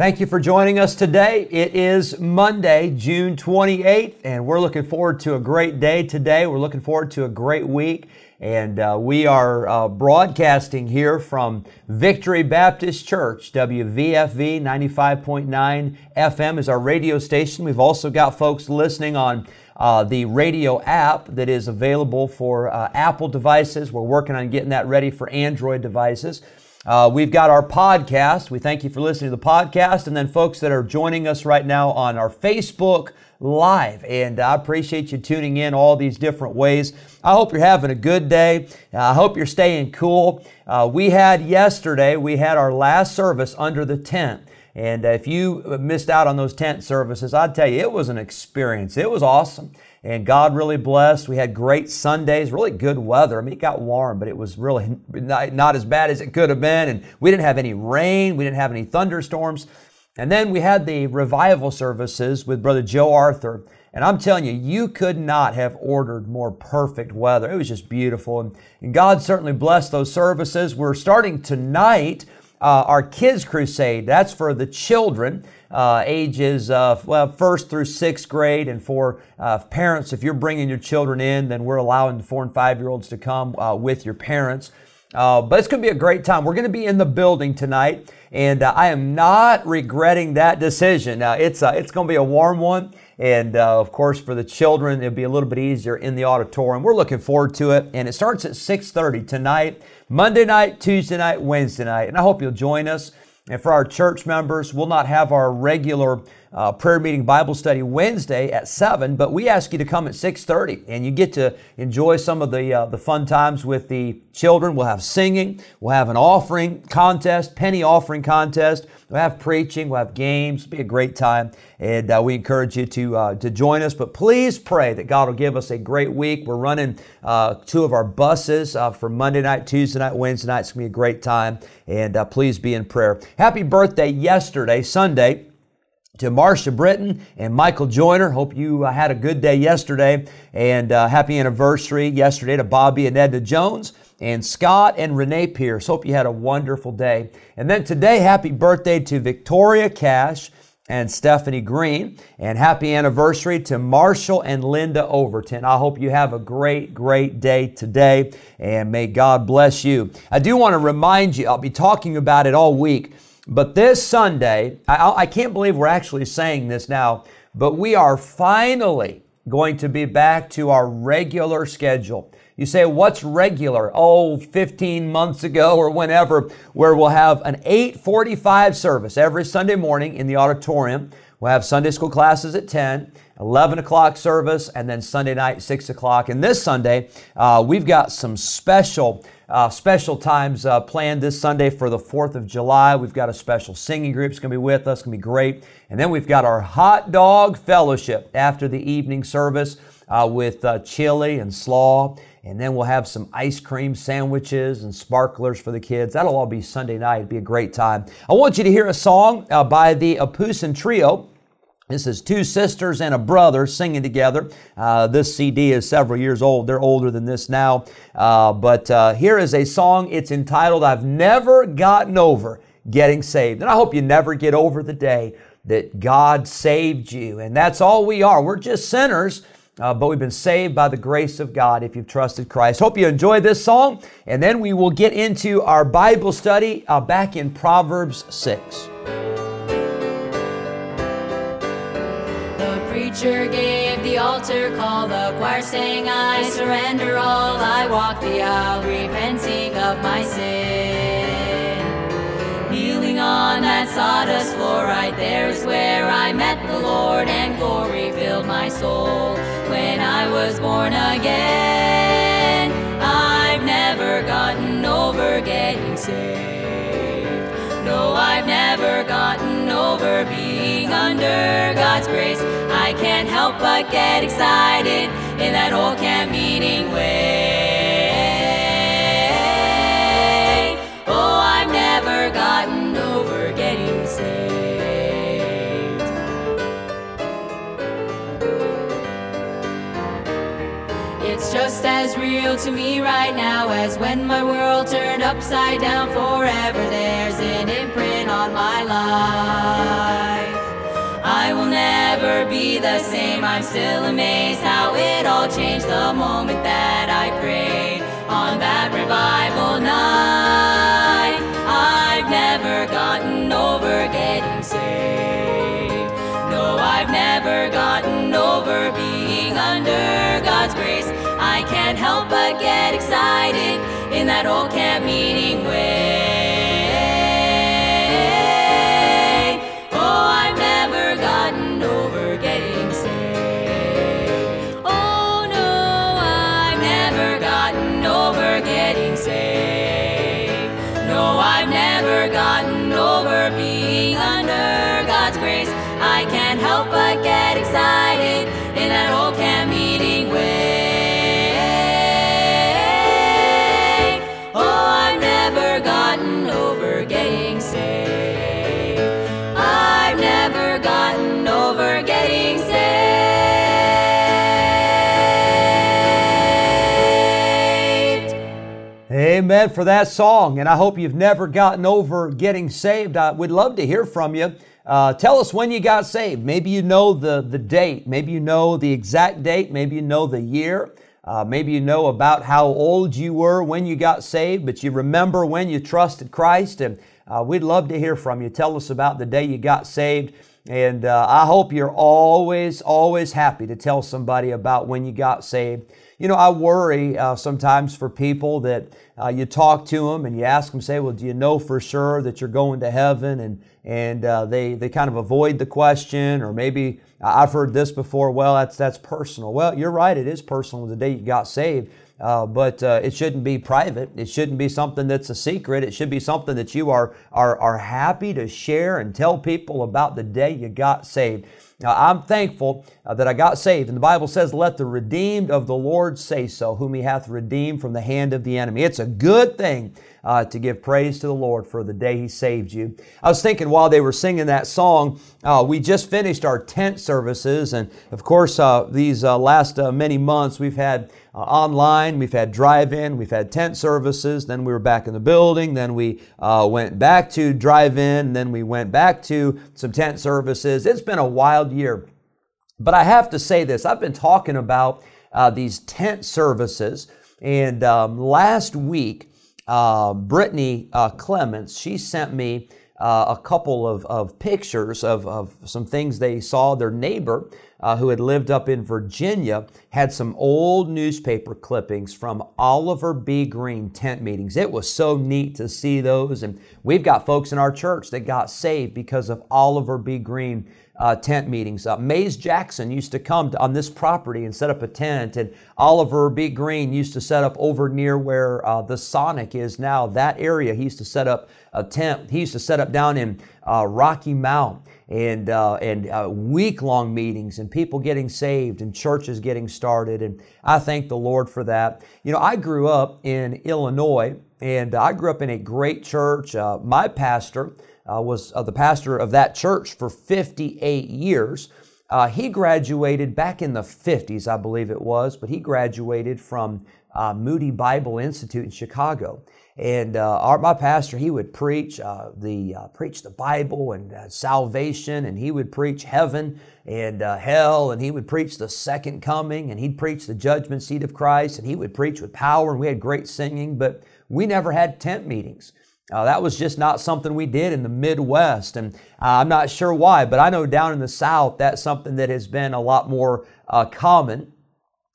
Thank you for joining us today. It is Monday, June 28th, and we're looking forward to a great day today. We're looking forward to a great week. And uh, we are uh, broadcasting here from Victory Baptist Church, WVFV 95.9 FM is our radio station. We've also got folks listening on uh, the radio app that is available for uh, Apple devices. We're working on getting that ready for Android devices. Uh, we've got our podcast. We thank you for listening to the podcast. And then, folks that are joining us right now on our Facebook Live. And I appreciate you tuning in all these different ways. I hope you're having a good day. I hope you're staying cool. Uh, we had yesterday, we had our last service under the tent. And if you missed out on those tent services, I'd tell you, it was an experience. It was awesome and God really blessed. We had great Sundays, really good weather. I mean, it got warm, but it was really not, not, as bad as it could have been. And we didn't have any rain, we didn't have any thunderstorms. And then we had the revival services with Brother Joe Arthur. And I'm telling you, you could not have ordered more perfect weather. It was just beautiful. And, and God certainly blessed those services. We're starting tonight uh, our Kids Crusade. That's for the children uh, ages uh, well, first through sixth grade. And for uh, parents, if you're bringing your children in, then we're allowing the four and five year olds to come uh, with your parents. Uh, but it's going to be a great time. We're going to be in the building tonight, and I am not regretting that decision. Now, it's it's going to be a warm one, and of course for the children it'll be a little bit easier in the auditorium. We're looking forward to it, and it starts at 6:30 tonight, Monday night, Tuesday night, Wednesday night, and I hope you'll join us. And for our church members, we'll not have our regular uh, prayer meeting Bible study Wednesday at 7, but we ask you to come at 6.30 and you get to enjoy some of the, uh, the fun times with the children. We'll have singing, we'll have an offering contest, penny offering contest, we'll have preaching, we'll have games. It'll be a great time and uh, we encourage you to, uh, to join us. But please pray that God will give us a great week. We're running uh, two of our buses uh, for Monday night, Tuesday night, Wednesday night. It's going to be a great time and please be in prayer. Happy birthday yesterday, Sunday to Marcia Britton and Michael Joyner. Hope you uh, had a good day yesterday. And uh, happy anniversary yesterday to Bobby and Edna Jones and Scott and Renee Pierce. Hope you had a wonderful day. And then today, happy birthday to Victoria Cash and Stephanie Green. And happy anniversary to Marshall and Linda Overton. I hope you have a great, great day today. And may God bless you. I do want to remind you, I'll be talking about it all week. But this Sunday, I, I can't believe we're actually saying this now, but we are finally going to be back to our regular schedule. You say, what's regular? Oh, 15 months ago or whenever, where we'll have an 845 service every Sunday morning in the auditorium. We'll have Sunday school classes at 10, 11 o'clock service, and then Sunday night, 6 o'clock. And this Sunday, uh, we've got some special uh, special times uh, planned this Sunday for the 4th of July. We've got a special singing group. It's going to be with us. Going to be great. And then we've got our hot dog fellowship after the evening service uh, with uh, chili and slaw. And then we'll have some ice cream sandwiches and sparklers for the kids. That'll all be Sunday night. It'll be a great time. I want you to hear a song uh, by the Apusin Trio. This is two sisters and a brother singing together. Uh, this CD is several years old. They're older than this now. Uh, but uh, here is a song. It's entitled, I've Never Gotten Over Getting Saved. And I hope you never get over the day that God saved you. And that's all we are. We're just sinners. Uh, but we've been saved by the grace of God if you've trusted Christ. Hope you enjoy this song, and then we will get into our Bible study uh, back in Proverbs 6. The preacher gave the altar call, the choir sang, I surrender all. I walk the aisle, repenting of my sin. Kneeling on that sawdust floor, right there is where I met the Lord, and glory filled my soul when I was born again. I've never gotten over getting saved. No, I've never gotten over being under God's grace. I can't help but get excited in that old camp meeting way. As real to me right now as when my world turned upside down forever. There's an imprint on my life. I will never be the same. I'm still amazed how it all changed the moment that I prayed on that revival night. But get excited in that old camp meeting way. Amen for that song. And I hope you've never gotten over getting saved. I would love to hear from you. Uh, tell us when you got saved. Maybe you know the, the date. Maybe you know the exact date. Maybe you know the year. Uh, maybe you know about how old you were when you got saved, but you remember when you trusted Christ. And uh, we'd love to hear from you. Tell us about the day you got saved. And uh, I hope you're always, always happy to tell somebody about when you got saved. You know, I worry uh, sometimes for people that uh, you talk to them and you ask them, say, well, do you know for sure that you're going to heaven? And, and uh, they, they kind of avoid the question, or maybe I've heard this before, well, that's, that's personal. Well, you're right, it is personal the day you got saved. Uh, but uh, it shouldn't be private. It shouldn't be something that's a secret. It should be something that you are, are, are happy to share and tell people about the day you got saved. Now, I'm thankful uh, that I got saved. And the Bible says, Let the redeemed of the Lord say so, whom he hath redeemed from the hand of the enemy. It's a good thing uh, to give praise to the Lord for the day he saved you. I was thinking while they were singing that song, uh, we just finished our tent services. And of course, uh, these uh, last uh, many months, we've had uh, online, we've had drive in, we've had tent services, then we were back in the building, then we uh, went back to drive in, then we went back to some tent services. It's been a wild year. But I have to say this I've been talking about uh, these tent services, and um, last week, uh, Brittany uh, Clements, she sent me uh, a couple of, of pictures of, of some things they saw. Their neighbor, uh, who had lived up in Virginia, had some old newspaper clippings from Oliver B. Greene tent meetings. It was so neat to see those. And we've got folks in our church that got saved because of Oliver B. Greene uh, tent meetings. Mays Jackson used to come to, on this property and set up a tent, and Oliver B. Greene used to set up over near where uh, the Sonic is now. That area, he used to set up a tent. He used to set up down in uh, Rocky Mount and uh, and uh, week long meetings and people getting saved and churches getting started. And I thank the Lord for that. You know, I grew up in Illinois and I grew up in a great church. My pastor uh, was uh, the pastor of that church for 58 years. Uh, he graduated back in the 50s, I believe it was, but he graduated from uh, Moody Bible Institute in Chicago. And uh, our, my pastor, he would preach uh, the preach the Bible and salvation, and he would preach heaven and hell, and he would preach the second coming, and he'd preach the judgment seat of Christ, and he would preach with power, and we had great singing, but we never had tent meetings. Uh, that was just not something we did in the Midwest. And uh, I'm not sure why, but I know down in the South, that's something that has been a lot more uh, common.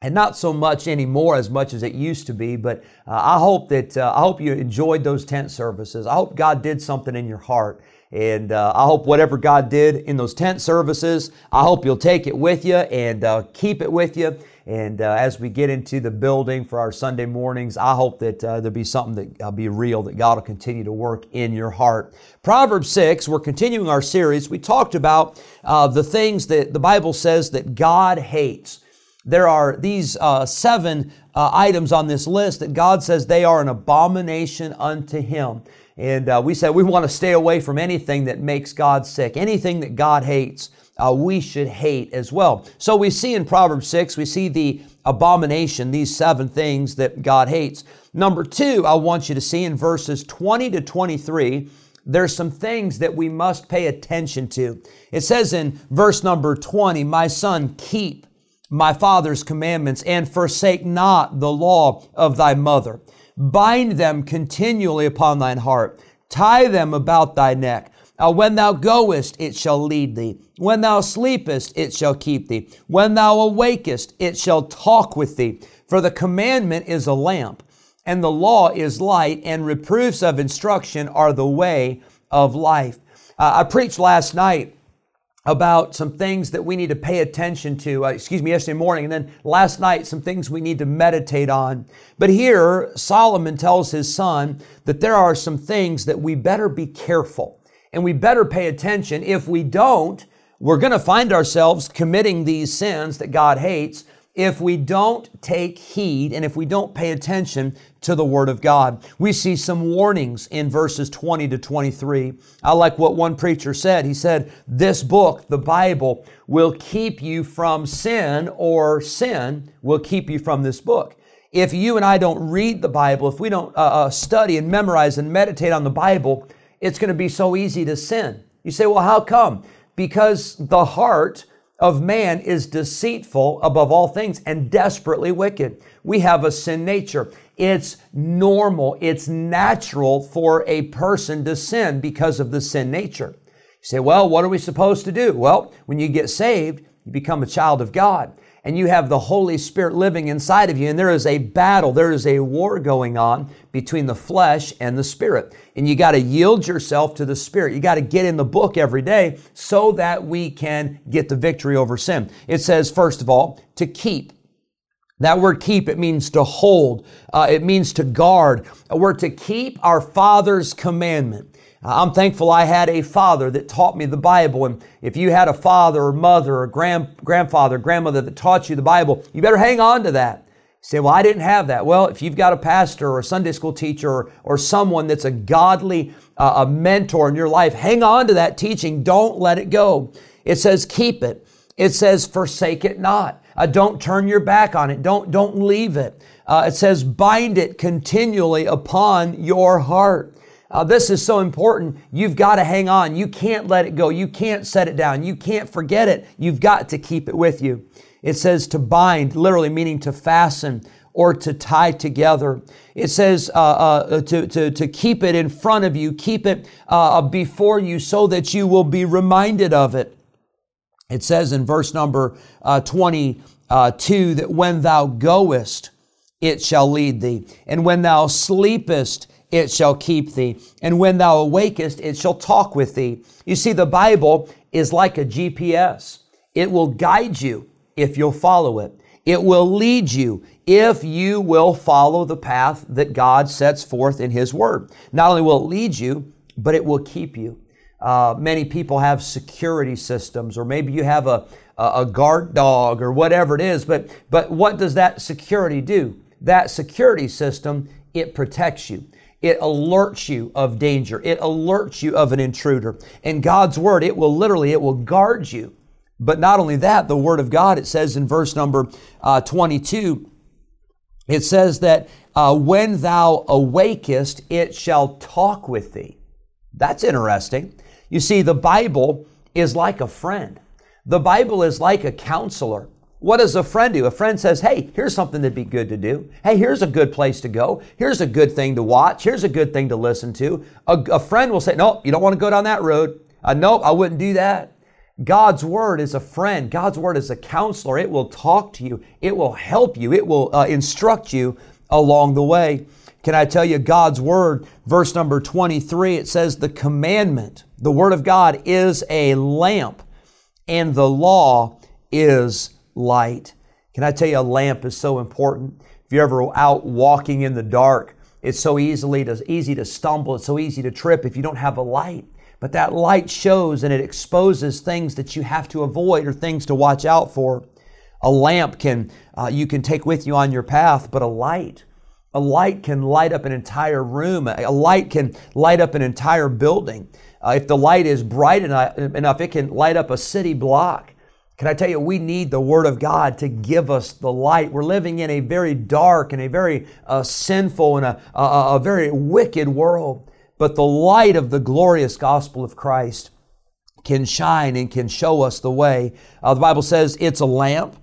And not so much anymore as much as it used to be, but uh, I hope that uh, I hope you enjoyed those tent services. I hope God did something in your heart. And uh, I hope whatever God did in those tent services, I hope you'll take it with you and keep it with you And uh, as we get into the building for our Sunday mornings, I hope that uh, there'll be something that'll be real, that God will continue to work in your heart. Proverbs 6, we're continuing our series. We talked about uh, the things that the Bible says that God hates. There are these uh, seven uh, items on this list that God says they are an abomination unto Him. And uh, we said we want to stay away from anything that makes God sick, anything that God hates. Uh, we should hate as well. So we see in Proverbs 6, we see the abomination, these seven things that God hates. Number two, I want you to see in verses 20 to 23, there's some things that we must pay attention to. It says in verse number 20, My son, keep my father's commandments and forsake not the law of thy mother. Bind them continually upon thine heart. Tie them about thy neck. Uh, when thou goest, it shall lead thee. When thou sleepest, it shall keep thee. When thou awakest, it shall talk with thee. For the commandment is a lamp, and the law is light, and reproofs of instruction are the way of life. Uh, I preached last night about some things that we need to pay attention to. Uh, excuse me, yesterday morning, and then last night, some things we need to meditate on. But here, Solomon tells his son that there are some things that we better be careful and we better pay attention. If we don't, we're going to find ourselves committing these sins that God hates if we don't take heed and if we don't pay attention to the Word of God. We see some warnings in verses 20 to 23. I like what one preacher said. He said, This book, the Bible, will keep you from sin, or sin will keep you from this book. If you and I don't read the Bible, if we don't uh, uh study and memorize and meditate on the Bible, it's going to be so easy to sin. You say, Well, how come? Because the heart, of man is deceitful above all things and desperately wicked. We have a sin nature. It's normal, it's natural for a person to sin because of the sin nature. You say, well, what are we supposed to do? Well, when you get saved, you become a child of God and you have the Holy Spirit living inside of you, and there is a battle, there is a war going on between the flesh and the Spirit. And you got to yield yourself to the Spirit. You got to get in the book every day so that we can get the victory over sin. It says, first of all, to keep. That word keep, it means to hold. Uh, it means to guard. We're to keep our Father's commandment. I'm thankful I had a father that taught me the Bible. And if you had a father or mother or grand, grandfather, grandmother that taught you the Bible, you better hang on to that. Say, well, I didn't have that. Well, if you've got a pastor or a Sunday school teacher or, or someone that's a godly uh, a mentor in your life, hang on to that teaching. Don't let it go. It says keep it. It says forsake it not. Uh, don't turn your back on it. Don't, don't leave it. Uh, it says bind it continually upon your heart. Uh, this is so important. You've got to hang on. You can't let it go. You can't set it down. You can't forget it. You've got to keep it with you. It says to bind, literally meaning to fasten or to tie together. It says uh, uh, to, to, to keep it in front of you, keep it uh, before you so that you will be reminded of it. It says in verse number uh, 22 that when thou goest, it shall lead thee. And when thou sleepest, it shall keep thee. And when thou awakest, it shall talk with thee. You see, the Bible is like a GPS. It will guide you if you'll follow it. It will lead you if you will follow the path that God sets forth in His Word. Not only will it lead you, but it will keep you. Uh, many people have security systems, or maybe you have a, a guard dog or whatever it is, but, but what does that security do? That security system, it protects you. It alerts you of danger. It alerts you of an intruder. And God's word, it will literally, it will guard you. But not only that, the word of God, it says in verse number uh, 22, it says that uh, when thou awakest, it shall talk with thee. That's interesting. You see, the Bible is like a friend. The Bible is like a counselor. What does a friend do? A friend says, Hey, here's something that'd be good to do. Hey, here's a good place to go. Here's a good thing to watch. Here's a good thing to listen to. A, a friend will say, No, you don't want to go down that road. Uh, nope, I wouldn't do that. God's word is a friend. God's word is a counselor. It will talk to you. It will help you. It will uh, instruct you along the way. Can I tell you God's word, verse number 23, it says, The commandment, the word of God is a lamp, and the law is light. Can I tell you, a lamp is so important? If you're ever out walking in the dark, it's so easily to, easy to stumble. It's so easy to trip if you don't have a light. But that light shows and it exposes things that you have to avoid or things to watch out for. A lamp can uh, you can take with you on your path, but a light, a light can light up an entire room. A light can light up an entire building. Uh, if the light is bright enough, it can light up a city block. Can I tell you, we need the Word of God to give us the light. We're living in a very dark and a very uh, sinful and a, a, a very wicked world. But the light of the glorious gospel of Christ can shine and can show us the way. Uh, the Bible says it's a lamp,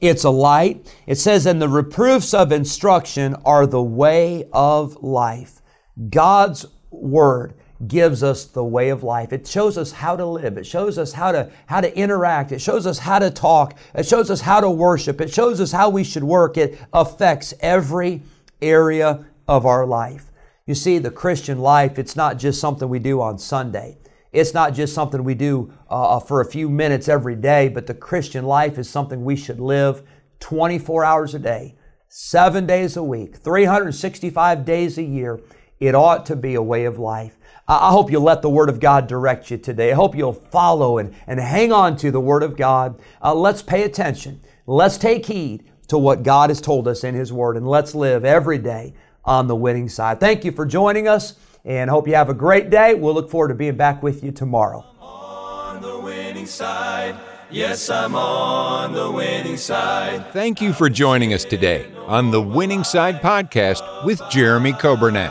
it's a light. It says, and the reproofs of instruction are the way of life. God's word gives us the way of life. It shows us how to live. It shows us how to how to interact. It shows us how to talk. It shows us how to worship. It shows us how we should work. It affects every area of our life. You see, the Christian life, it's not just something we do on Sunday. It's not just something we do uh, uh, for a few minutes every day, but the Christian life is something we should live 24 hours a day, seven days a week, 365 days a year. It ought to be a way of life. I hope you'll let the Word of God direct you today. I hope you'll follow and, and hang on to the Word of God. Uh, let's pay attention. Let's take heed to what God has told us in His Word, and let's live every day on the winning side. Thank you for joining us and hope you have a great day. We'll look forward to being back with you tomorrow. On the winning side. Yes, I'm on the winning side. Thank you for joining us today on the Winning Side podcast with Jeremy Coburnett,